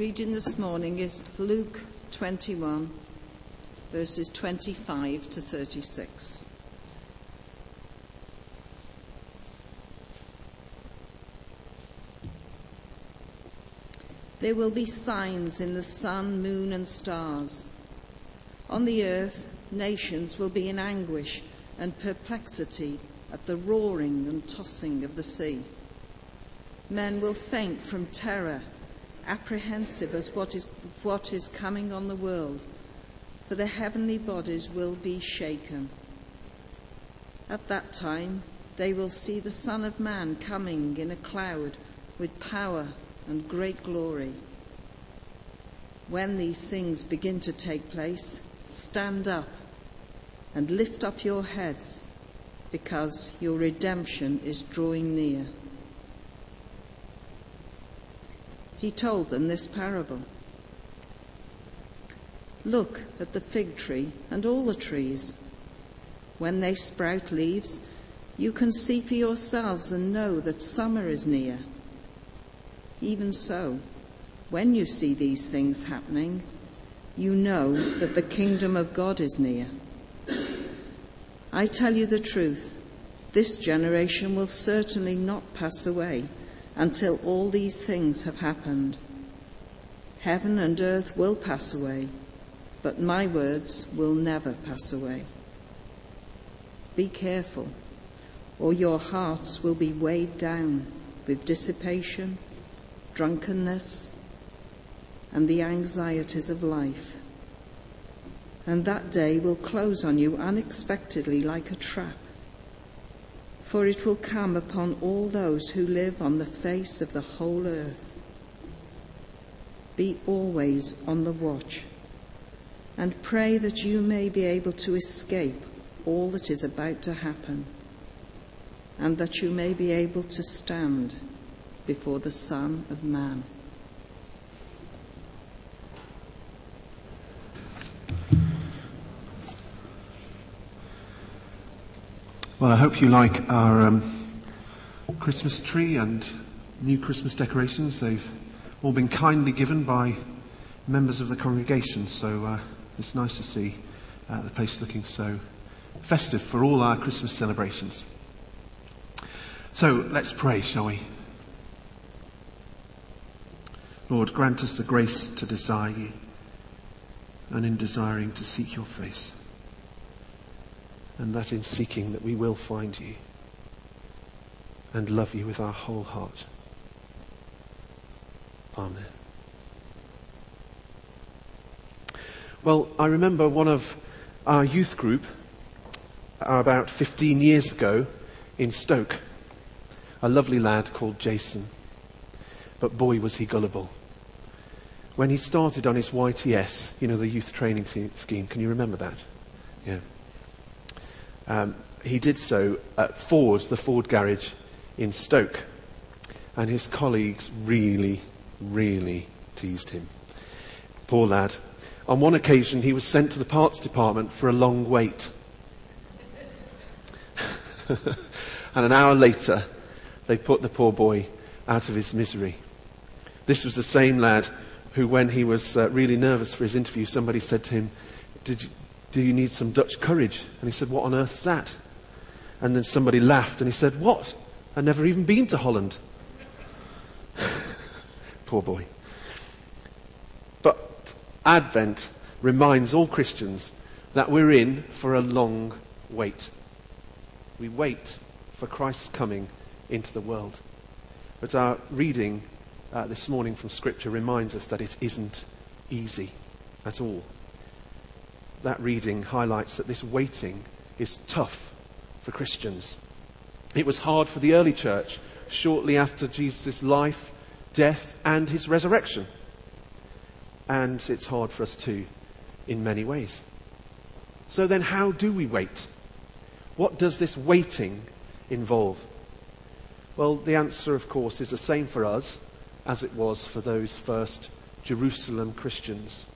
reading this morning is Luke 21, verses 25 to 36. There will be signs in the sun, moon, and stars. On the earth, nations will be in anguish and perplexity at the roaring and tossing of the sea. Men will faint from terror, apprehensive as what is, what is coming on the world, for the heavenly bodies will be shaken. At that time, they will see the Son of Man coming in a cloud with power and great glory. When these things begin to take place, stand up and lift up your heads, because your redemption is drawing near. He told them this parable. Look at the fig tree and all the trees. When they sprout leaves, you can see for yourselves and know that summer is near. Even so, when you see these things happening, you know that the kingdom of God is near. I tell you the truth, this generation will certainly not pass away until all these things have happened. Heaven and earth will pass away, but my words will never pass away. Be careful, or your hearts will be weighed down with dissipation drunkenness, and the anxieties of life. And that day will close on you unexpectedly like a trap, for it will come upon all those who live on the face of the whole earth. Be always on the watch, and pray that you may be able to escape all that is about to happen, and that you may be able to stand before the Son of Man. Well, I hope you like our um, Christmas tree and new Christmas decorations. They've all been kindly given by members of the congregation, so uh, it's nice to see uh, the place looking so festive for all our Christmas celebrations. So let's pray, shall we? Lord, grant us the grace to desire you and in desiring to seek your face. And that in seeking that we will find you and love you with our whole heart. Amen. Well, I remember one of our youth group about 15 years ago in Stoke, a lovely lad called Jason. But boy, was he gullible when he started on his YTS, you know, the youth training scheme. Can you remember that? Yeah. Um, he did so at Ford's, the Ford garage in Stoke. And his colleagues really, really teased him. Poor lad. On one occasion, he was sent to the parts department for a long wait. and an hour later, they put the poor boy out of his misery. This was the same lad who, when he was uh, really nervous for his interview, somebody said to him, Did you, Do you need some Dutch courage? And he said, What on earth is that? And then somebody laughed and he said, What? I've never even been to Holland. Poor boy. But Advent reminds all Christians that we're in for a long wait. We wait for Christ's coming into the world. But our reading uh, this morning from Scripture reminds us that it isn't easy at all. That reading highlights that this waiting is tough for Christians. It was hard for the early church shortly after Jesus' life, death, and his resurrection. And it's hard for us too, in many ways. So then, how do we wait? What does this waiting involve? Well, the answer, of course, is the same for us as it was for those first Jerusalem Christians.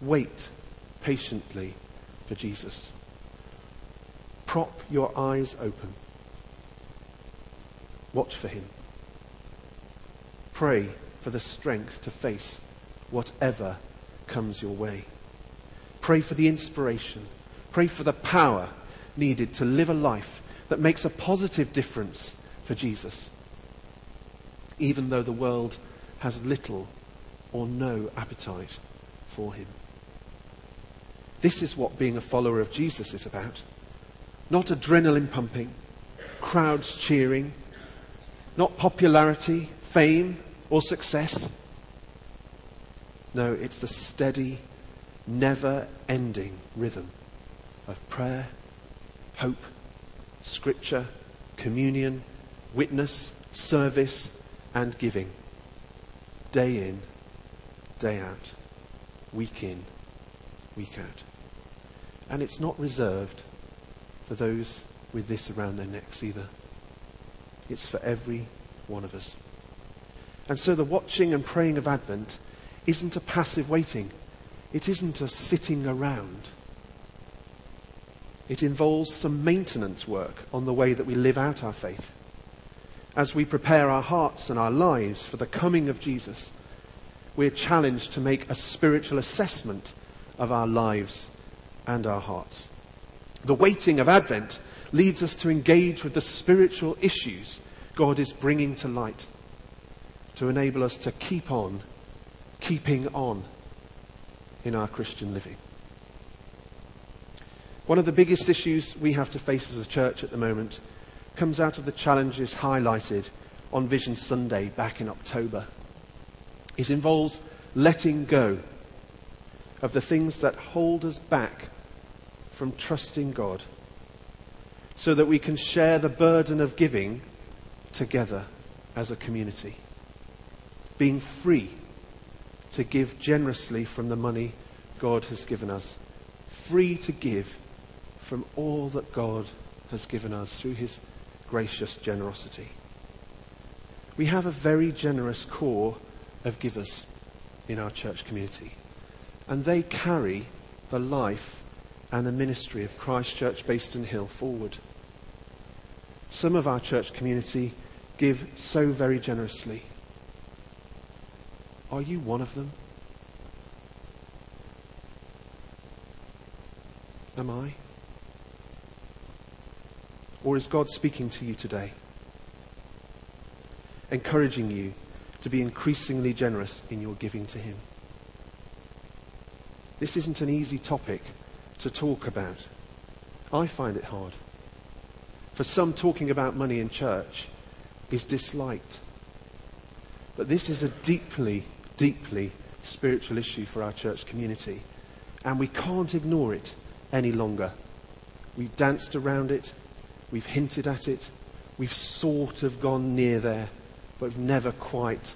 Wait patiently for Jesus. Prop your eyes open. Watch for him. Pray for the strength to face whatever comes your way. Pray for the inspiration. Pray for the power needed to live a life that makes a positive difference for Jesus, even though the world has little or no appetite for him. This is what being a follower of Jesus is about. Not adrenaline pumping, crowds cheering, not popularity, fame, or success. No, it's the steady, never ending rhythm of prayer, hope, scripture, communion, witness, service, and giving. Day in, day out, week in, week out. And it's not reserved for those with this around their necks either. It's for every one of us. And so the watching and praying of Advent isn't a passive waiting. It isn't a sitting around. It involves some maintenance work on the way that we live out our faith. As we prepare our hearts and our lives for the coming of Jesus, we're challenged to make a spiritual assessment of our lives and our hearts. The waiting of Advent leads us to engage with the spiritual issues God is bringing to light to enable us to keep on keeping on in our Christian living. One of the biggest issues we have to face as a church at the moment comes out of the challenges highlighted on Vision Sunday back in October. It involves letting go of the things that hold us back from trusting God so that we can share the burden of giving together as a community. Being free to give generously from the money God has given us. Free to give from all that God has given us through his gracious generosity. We have a very generous core of givers in our church community, and they carry the life and the ministry of Christ Church Bayston Hill forward. Some of our church community give so very generously. Are you one of them? Am I? Or is God speaking to you today? Encouraging you to be increasingly generous in your giving to Him. This isn't an easy topic to talk about. I find it hard. For some, talking about money in church is disliked. But this is a deeply, deeply spiritual issue for our church community. And we can't ignore it any longer. We've danced around it, we've hinted at it, we've sort of gone near there, but we've never quite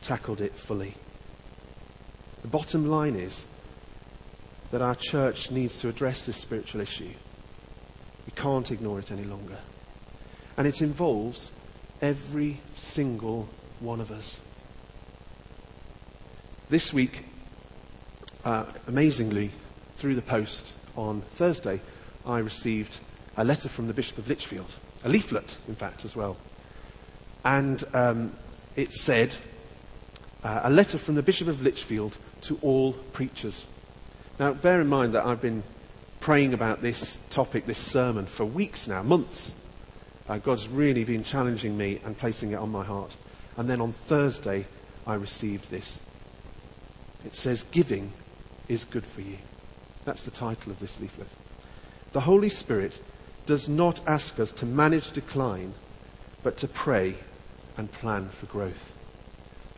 tackled it fully. The bottom line is that our church needs to address this spiritual issue. We can't ignore it any longer. And it involves every single one of us. This week, uh, amazingly, through the post on Thursday, I received a letter from the Bishop of Lichfield, a leaflet, in fact, as well. And um, it said, uh, a letter from the Bishop of Lichfield to all preachers. Now, bear in mind that I've been praying about this topic, this sermon, for weeks now, months. Uh, God's really been challenging me and placing it on my heart. And then on Thursday, I received this. It says, Giving is good for you. That's the title of this leaflet. The Holy Spirit does not ask us to manage decline, but to pray and plan for growth.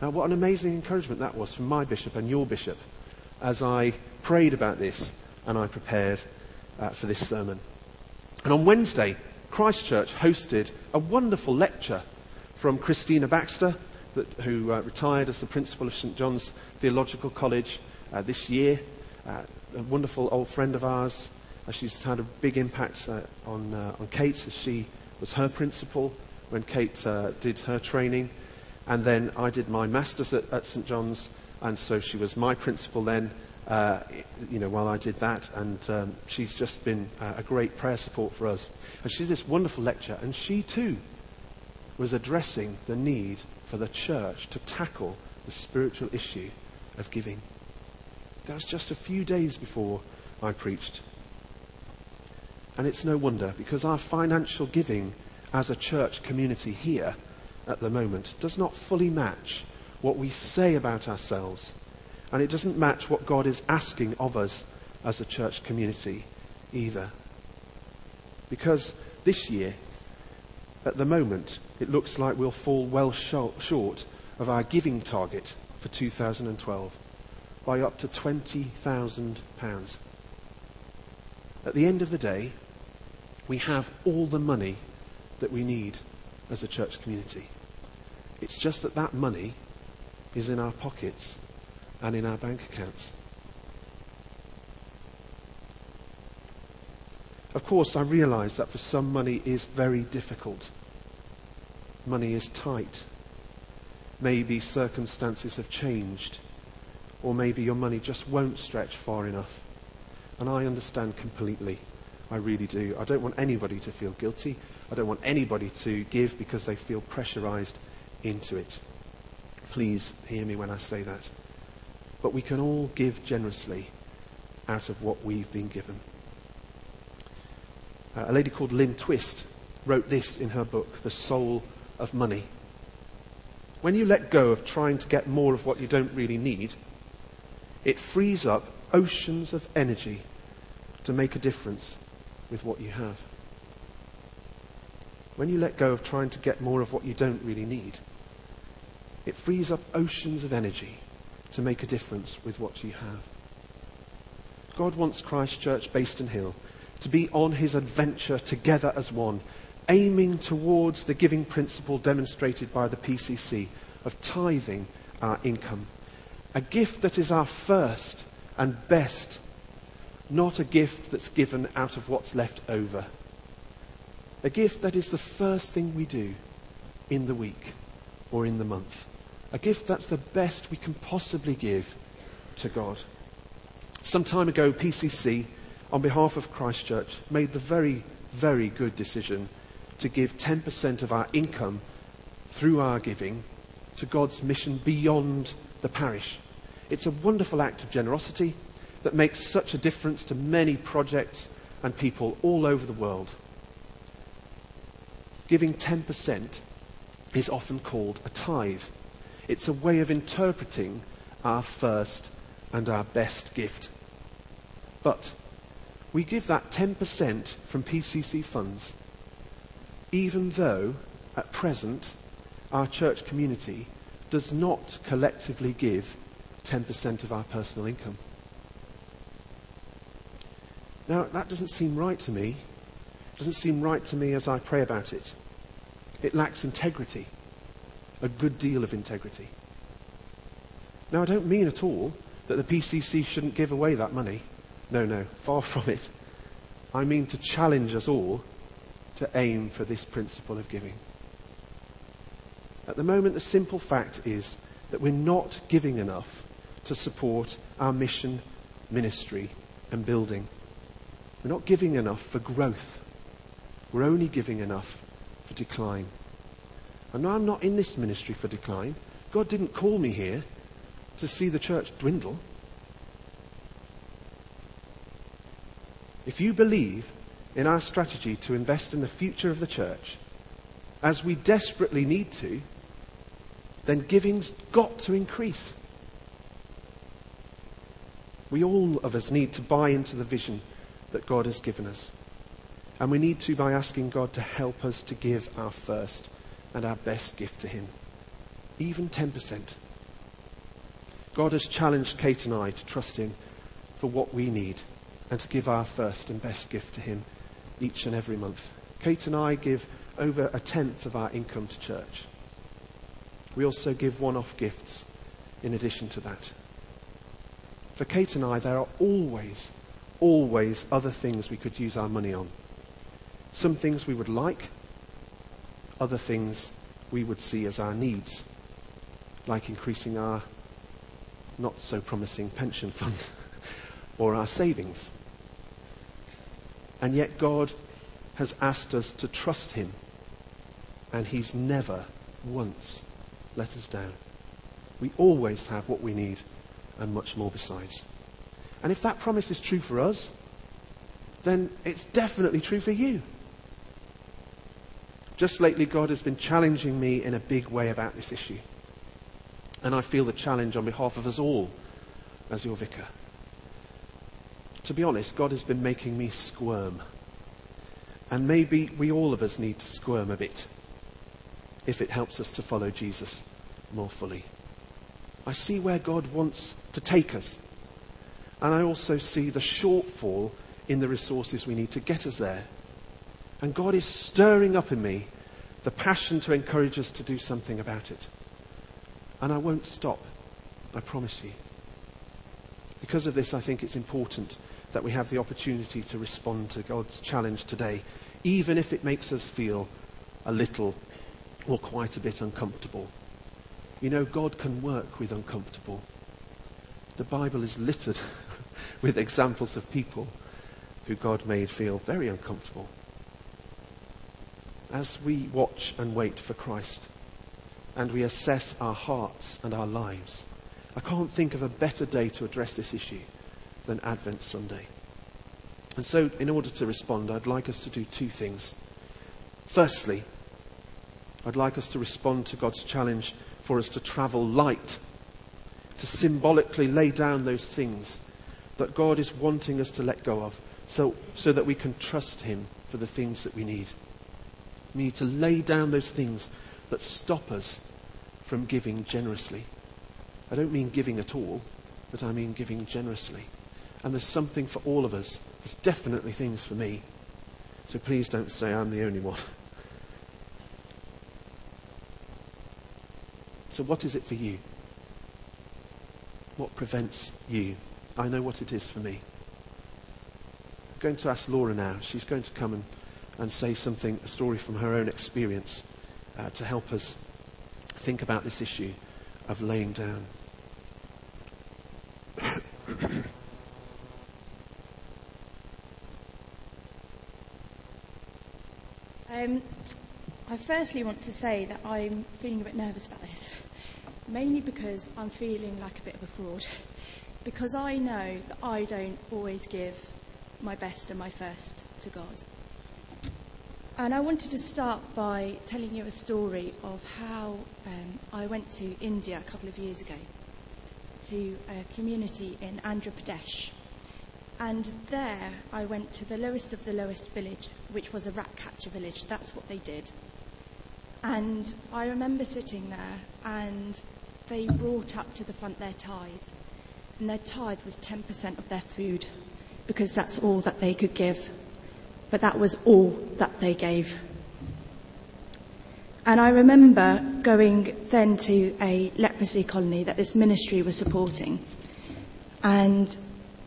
Now, what an amazing encouragement that was from my bishop and your bishop as I prayed about this and I prepared uh, for this sermon. And on Wednesday, Christchurch hosted a wonderful lecture from Christina Baxter, that, who uh, retired as the principal of St John's Theological College uh, this year. Uh, a wonderful old friend of ours. Uh, she's had a big impact uh, on, on Kate as she was her principal when Kate did her training. And then I did my master's at, at St John's, and so she was my principal then uh, you know, while I did that, and um, she's just been uh, a great prayer support for us. And she did this wonderful lecture, and she too was addressing the need for the church to tackle the spiritual issue of giving. That was just a few days before I preached. And it's no wonder because our financial giving as a church community here at the moment does not fully match what we say about ourselves. And it doesn't match what God is asking of us as a church community either. Because this year, at the moment, it looks like we'll fall well short of our giving target for 2012 by up to £20,000. At the end of the day, we have all the money that we need as a church community. It's just that that money is in our pockets and in our bank accounts. Of course, I realise that for some, money is very difficult. Money is tight. Maybe circumstances have changed, or maybe your money just won't stretch far enough. And I understand completely. I really do. I don't want anybody to feel guilty. I don't want anybody to give because they feel pressurized into it. Please hear me when I say that. But we can all give generously out of what we've been given. Uh, a lady called Lynn Twist wrote this in her book, The Soul of Money. When you let go of trying to get more of what you don't really need, it frees up oceans of energy to make a difference with what you have. When you let go of trying to get more of what you don't really need, it frees up oceans of energy to make a difference with what you have. God wants Christ Christchurch Bayston Hill to be on his adventure together as one, aiming towards the giving principle demonstrated by the PCC of tithing our income. A gift that is our first and best, not a gift that's given out of what's left over. A gift that is the first thing we do in the week or in the month. A gift that's the best we can possibly give to God. Some time ago, PCC on behalf of Christchurch, made the very, very good decision to give 10% of our income through our giving to God's mission beyond the parish. It's a wonderful act of generosity that makes such a difference to many projects and people all over the world. Giving 10% is often called a tithe. It's a way of interpreting our first and our best gift. But we give that 10% from PCC funds, even though at present our church community does not collectively give 10% of our personal income. Now, that doesn't seem right to me. It doesn't seem right to me as I pray about it. It lacks integrity, a good deal of integrity. Now, I don't mean at all that the PCC shouldn't give away that money. No, no, far from it. I mean to challenge us all to aim for this principle of giving. At the moment, the simple fact is that we're not giving enough to support our mission, ministry, and building. We're not giving enough for growth. We're only giving enough for decline. And I'm not in this ministry for decline. God didn't call me here to see the church dwindle. If you believe in our strategy to invest in the future of the church, as we desperately need to, then giving's got to increase. We all of us need to buy into the vision that God has given us. And we need to by asking God to help us to give our first and our best gift to Him, even 10%. God has challenged Kate and I to trust Him for what we need and to give our first and best gift to Him each and every month. Kate and I give over a tenth of our income to church. We also give one off gifts in addition to that. For Kate and I, there are always, always other things we could use our money on. Some things we would like, other things we would see as our needs, like increasing our not so promising pension fund or our savings. And yet God has asked us to trust him. And he's never once let us down. We always have what we need and much more besides. And if that promise is true for us, then it's definitely true for you. Just lately, God has been challenging me in a big way about this issue. And I feel the challenge on behalf of us all as your vicar. To be honest, God has been making me squirm. And maybe we all of us need to squirm a bit if it helps us to follow Jesus more fully. I see where God wants to take us. And I also see the shortfall in the resources we need to get us there. And God is stirring up in me the passion to encourage us to do something about it. And I won't stop, I promise you. Because of this, I think it's important that we have the opportunity to respond to God's challenge today, even if it makes us feel a little or quite a bit uncomfortable. You know, God can work with uncomfortable. The Bible is littered with examples of people who God made feel very uncomfortable. As we watch and wait for Christ and we assess our hearts and our lives, I can't think of a better day to address this issue than Advent Sunday. And so, in order to respond, I'd like us to do two things. Firstly, I'd like us to respond to God's challenge for us to travel light, to symbolically lay down those things that God is wanting us to let go of so, so that we can trust Him for the things that we need. We need to lay down those things that stop us from giving generously. I don't mean giving at all, but I mean giving generously. And there's something for all of us. There's definitely things for me. So please don't say I'm the only one. So, what is it for you? What prevents you? I know what it is for me. I'm going to ask Laura now. She's going to come and, and say something, a story from her own experience, uh, to help us think about this issue of laying down. Um, I firstly want to say that I'm feeling a bit nervous about this, mainly because I'm feeling like a bit of a fraud. Because I know that I don't always give my best and my first to God. And I wanted to start by telling you a story of how um, I went to India a couple of years ago to a community in Andhra Pradesh. And there I went to the lowest of the lowest village, which was a rat catcher village. That's what they did. And I remember sitting there and they brought up to the front their tithe. And their tithe was 10% of their food because that's all that they could give. But that was all that they gave. And I remember going then to a leprosy colony that this ministry was supporting. And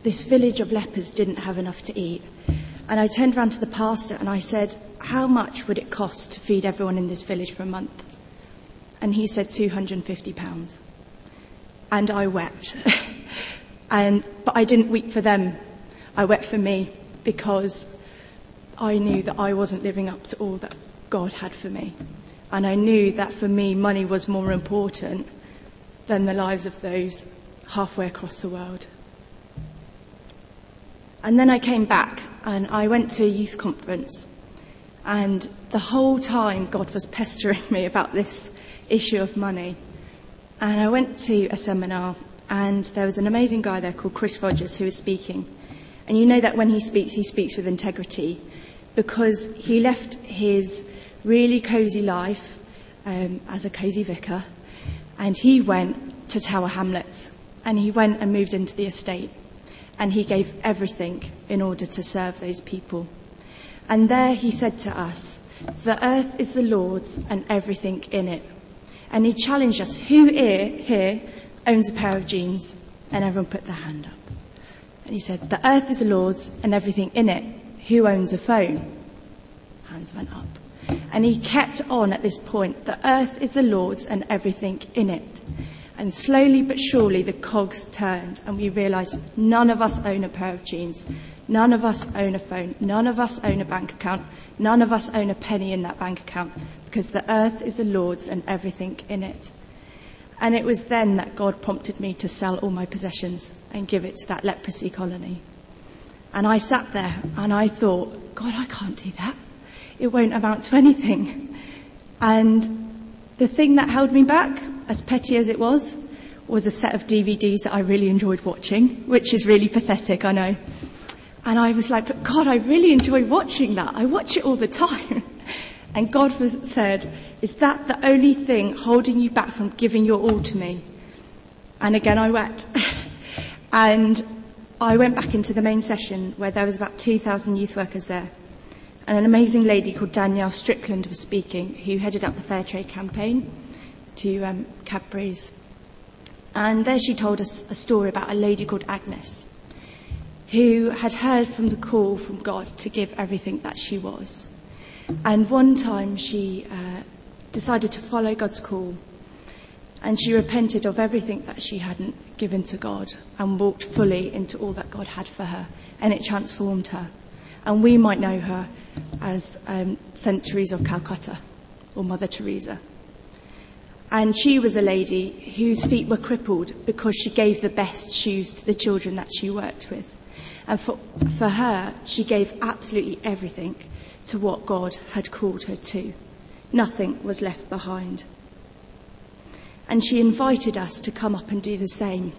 this village of lepers didn't have enough to eat. And I turned around to the pastor and I said, How much would it cost to feed everyone in this village for a month? And he said, £250. And I wept. and, but I didn't weep for them. I wept for me because I knew that I wasn't living up to all that God had for me. And I knew that for me, money was more important than the lives of those halfway across the world. And then I came back and I went to a youth conference. And the whole time, God was pestering me about this issue of money. And I went to a seminar, and there was an amazing guy there called Chris Rogers who was speaking. And you know that when he speaks, he speaks with integrity because he left his really cosy life um, as a cosy vicar and he went to Tower Hamlets and he went and moved into the estate and he gave everything in order to serve those people. And there he said to us, The earth is the Lord's and everything in it. And he challenged us, Who here owns a pair of jeans? And everyone put their hand up. And he said, The earth is the Lord's and everything in it. Who owns a phone? Hands went up. And he kept on at this point, The earth is the Lord's and everything in it. And slowly but surely the cogs turned and we realised none of us own a pair of jeans. None of us own a phone. None of us own a bank account. None of us own a penny in that bank account because the earth is the Lord's and everything in it. And it was then that God prompted me to sell all my possessions and give it to that leprosy colony. And I sat there and I thought, God, I can't do that. It won't amount to anything. And the thing that held me back, as petty as it was, was a set of DVDs that I really enjoyed watching, which is really pathetic, I know. And I was like, but God, I really enjoy watching that. I watch it all the time. And God was, said, is that the only thing holding you back from giving your all to me? And again, I wept. and I went back into the main session where there was about 2,000 youth workers there. And an amazing lady called Danielle Strickland was speaking, who headed up the Fair Trade campaign to um, Cadbury's. And there she told us a story about a lady called Agnes, who had heard from the call from God to give everything that she was. And one time she uh, decided to follow God's call and she repented of everything that she hadn't given to God and walked fully into all that God had for her. And it transformed her. And we might know her as um, St. Teresa of Calcutta or Mother Teresa. And she was a lady whose feet were crippled because she gave the best shoes to the children that she worked with. And for, for her, she gave absolutely everything to what God had called her to. Nothing was left behind. And she invited us to come up and do the same.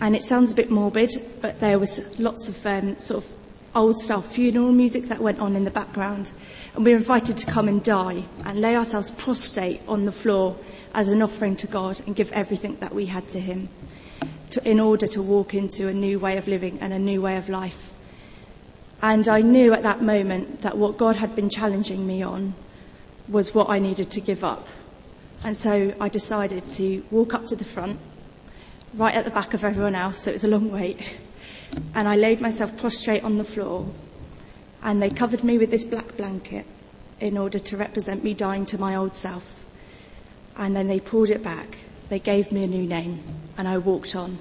And it sounds a bit morbid, but there was lots of um, sort of old style funeral music that went on in the background. And we were invited to come and die and lay ourselves prostrate on the floor as an offering to God and give everything that we had to Him to, in order to walk into a new way of living and a new way of life. And I knew at that moment that what God had been challenging me on was what I needed to give up. And so I decided to walk up to the front, right at the back of everyone else, so it was a long wait. And I laid myself prostrate on the floor, and they covered me with this black blanket in order to represent me dying to my old self. And then they pulled it back. They gave me a new name, and I walked on.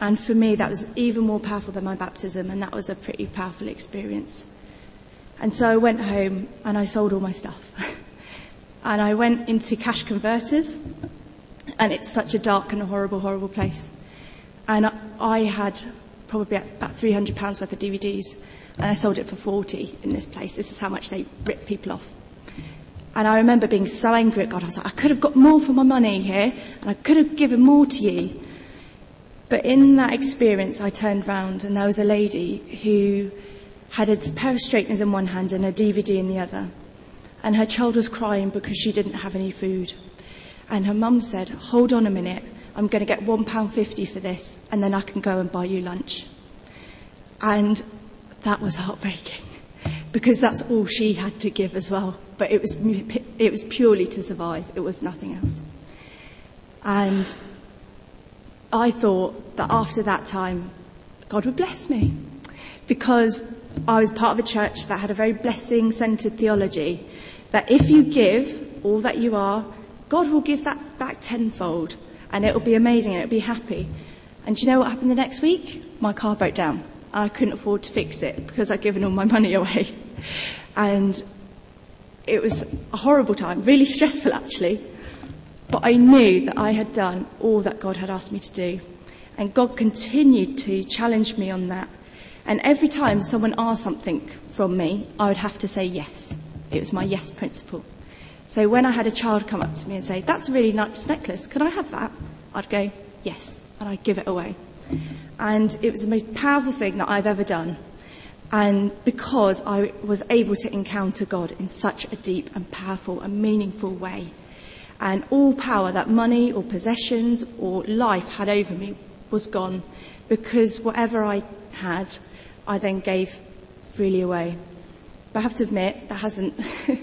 And for me, that was even more powerful than my baptism, and that was a pretty powerful experience. And so I went home and I sold all my stuff. and I went into cash converters, and it's such a dark and horrible, horrible place. And I had probably about £300 worth of DVDs, and I sold it for 40 in this place. This is how much they rip people off. And I remember being so angry at God. I was like, I could have got more for my money here, and I could have given more to you. But in that experience, I turned round, and there was a lady who had a pair of straighteners in one hand and a DVD in the other. And her child was crying because she didn't have any food. And her mum said, Hold on a minute, I'm going to get £1.50 for this, and then I can go and buy you lunch. And that was heartbreaking because that's all she had to give as well. But it was, it was purely to survive, it was nothing else. And I thought that after that time, God would bless me because I was part of a church that had a very blessing centered theology that if you give all that you are, God will give that back tenfold and it'll be amazing and it'll be happy. And do you know what happened the next week? My car broke down. I couldn't afford to fix it because I'd given all my money away. And it was a horrible time, really stressful actually. But I knew that I had done all that God had asked me to do. And God continued to challenge me on that. And every time someone asked something from me, I would have to say yes. It was my yes principle. So when I had a child come up to me and say, That's a really nice necklace, can I have that? I'd go, Yes, and I'd give it away. And it was the most powerful thing that I've ever done. And because I was able to encounter God in such a deep and powerful and meaningful way. And all power that money or possessions or life had over me was gone because whatever I had, I then gave freely away. But I have to admit, that hasn't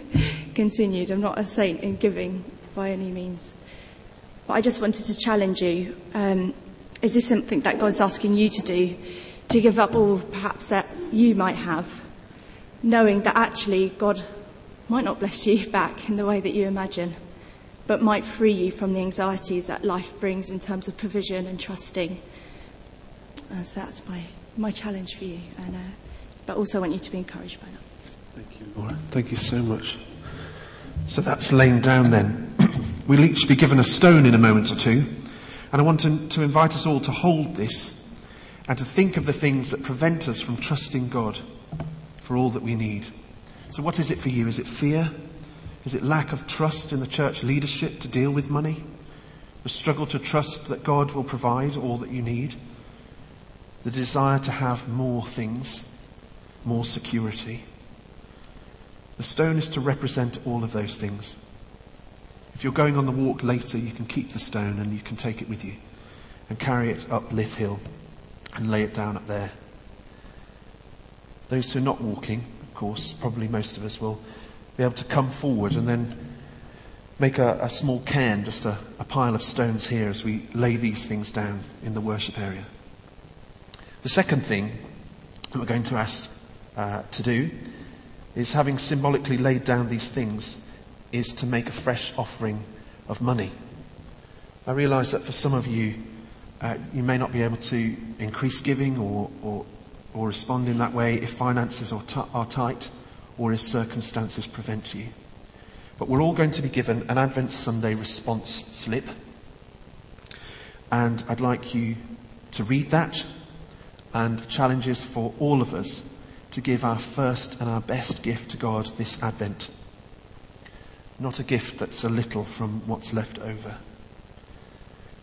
continued. I'm not a saint in giving by any means. But I just wanted to challenge you. Um, is this something that God's asking you to do? To give up all perhaps that you might have, knowing that actually God might not bless you back in the way that you imagine, but might free you from the anxieties that life brings in terms of provision and trusting. And so that's my, my challenge for you. And, uh, but also I want you to be encouraged by that. Thank you, Thank you so much. So that's laying down then. We'll each be given a stone in a moment or two. And I want to, to invite us all to hold this and to think of the things that prevent us from trusting God for all that we need. So, what is it for you? Is it fear? Is it lack of trust in the church leadership to deal with money? The struggle to trust that God will provide all that you need? The desire to have more things, more security? The stone is to represent all of those things. If you're going on the walk later, you can keep the stone and you can take it with you and carry it up Lyth Hill and lay it down up there. Those who are not walking, of course, probably most of us will be able to come forward and then make a, a small cairn, just a, a pile of stones here as we lay these things down in the worship area. The second thing that we're going to ask uh, to do is having symbolically laid down these things is to make a fresh offering of money. I realize that for some of you, uh, you may not be able to increase giving or, or, or respond in that way if finances are, t- are tight or if circumstances prevent you. But we're all going to be given an Advent Sunday response slip. And I'd like you to read that. And the challenge is for all of us to give our first and our best gift to God this Advent. Not a gift that's a little from what's left over.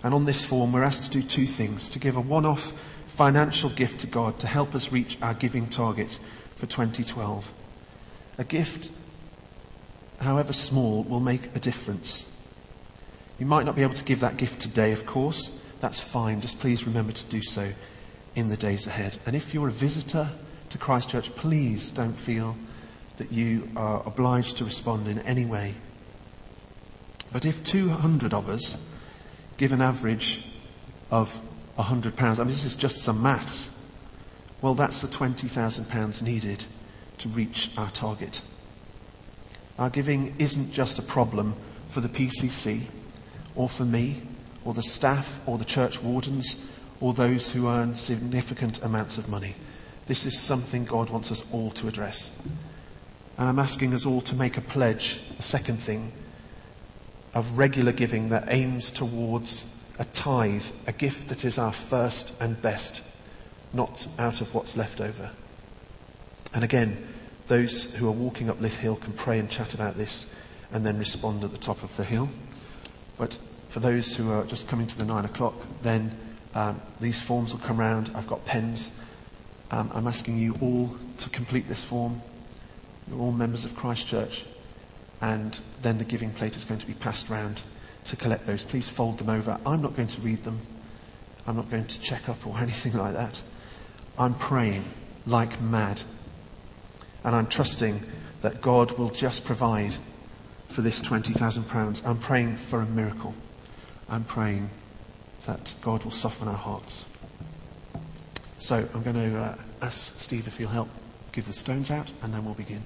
And on this form, we're asked to do two things to give a one off financial gift to God to help us reach our giving target for 2012. A gift, however small, will make a difference. You might not be able to give that gift today, of course. That's fine. Just please remember to do so in the days ahead. And if you're a visitor to Christchurch, please don't feel that you are obliged to respond in any way. But if 200 of us give an average of £100, I mean, this is just some maths, well, that's the £20,000 needed to reach our target. Our giving isn't just a problem for the PCC or for me or the staff or the church wardens or those who earn significant amounts of money. This is something God wants us all to address. And I'm asking us all to make a pledge, a second thing, of regular giving that aims towards a tithe, a gift that is our first and best, not out of what's left over. And again, those who are walking up Lyth Hill can pray and chat about this and then respond at the top of the hill. But for those who are just coming to the nine o'clock, then um, these forms will come round. I've got pens. Um, I'm asking you all to complete this form. You're all members of Christchurch and then the giving plate is going to be passed round to collect those. Please fold them over. I'm not going to read them. I'm not going to check up or anything like that. I'm praying like mad. And I'm trusting that God will just provide for this £20,000. I'm praying for a miracle. I'm praying that God will soften our hearts. So I'm going to uh, ask Steve if he'll help give the stones out, and then we'll begin.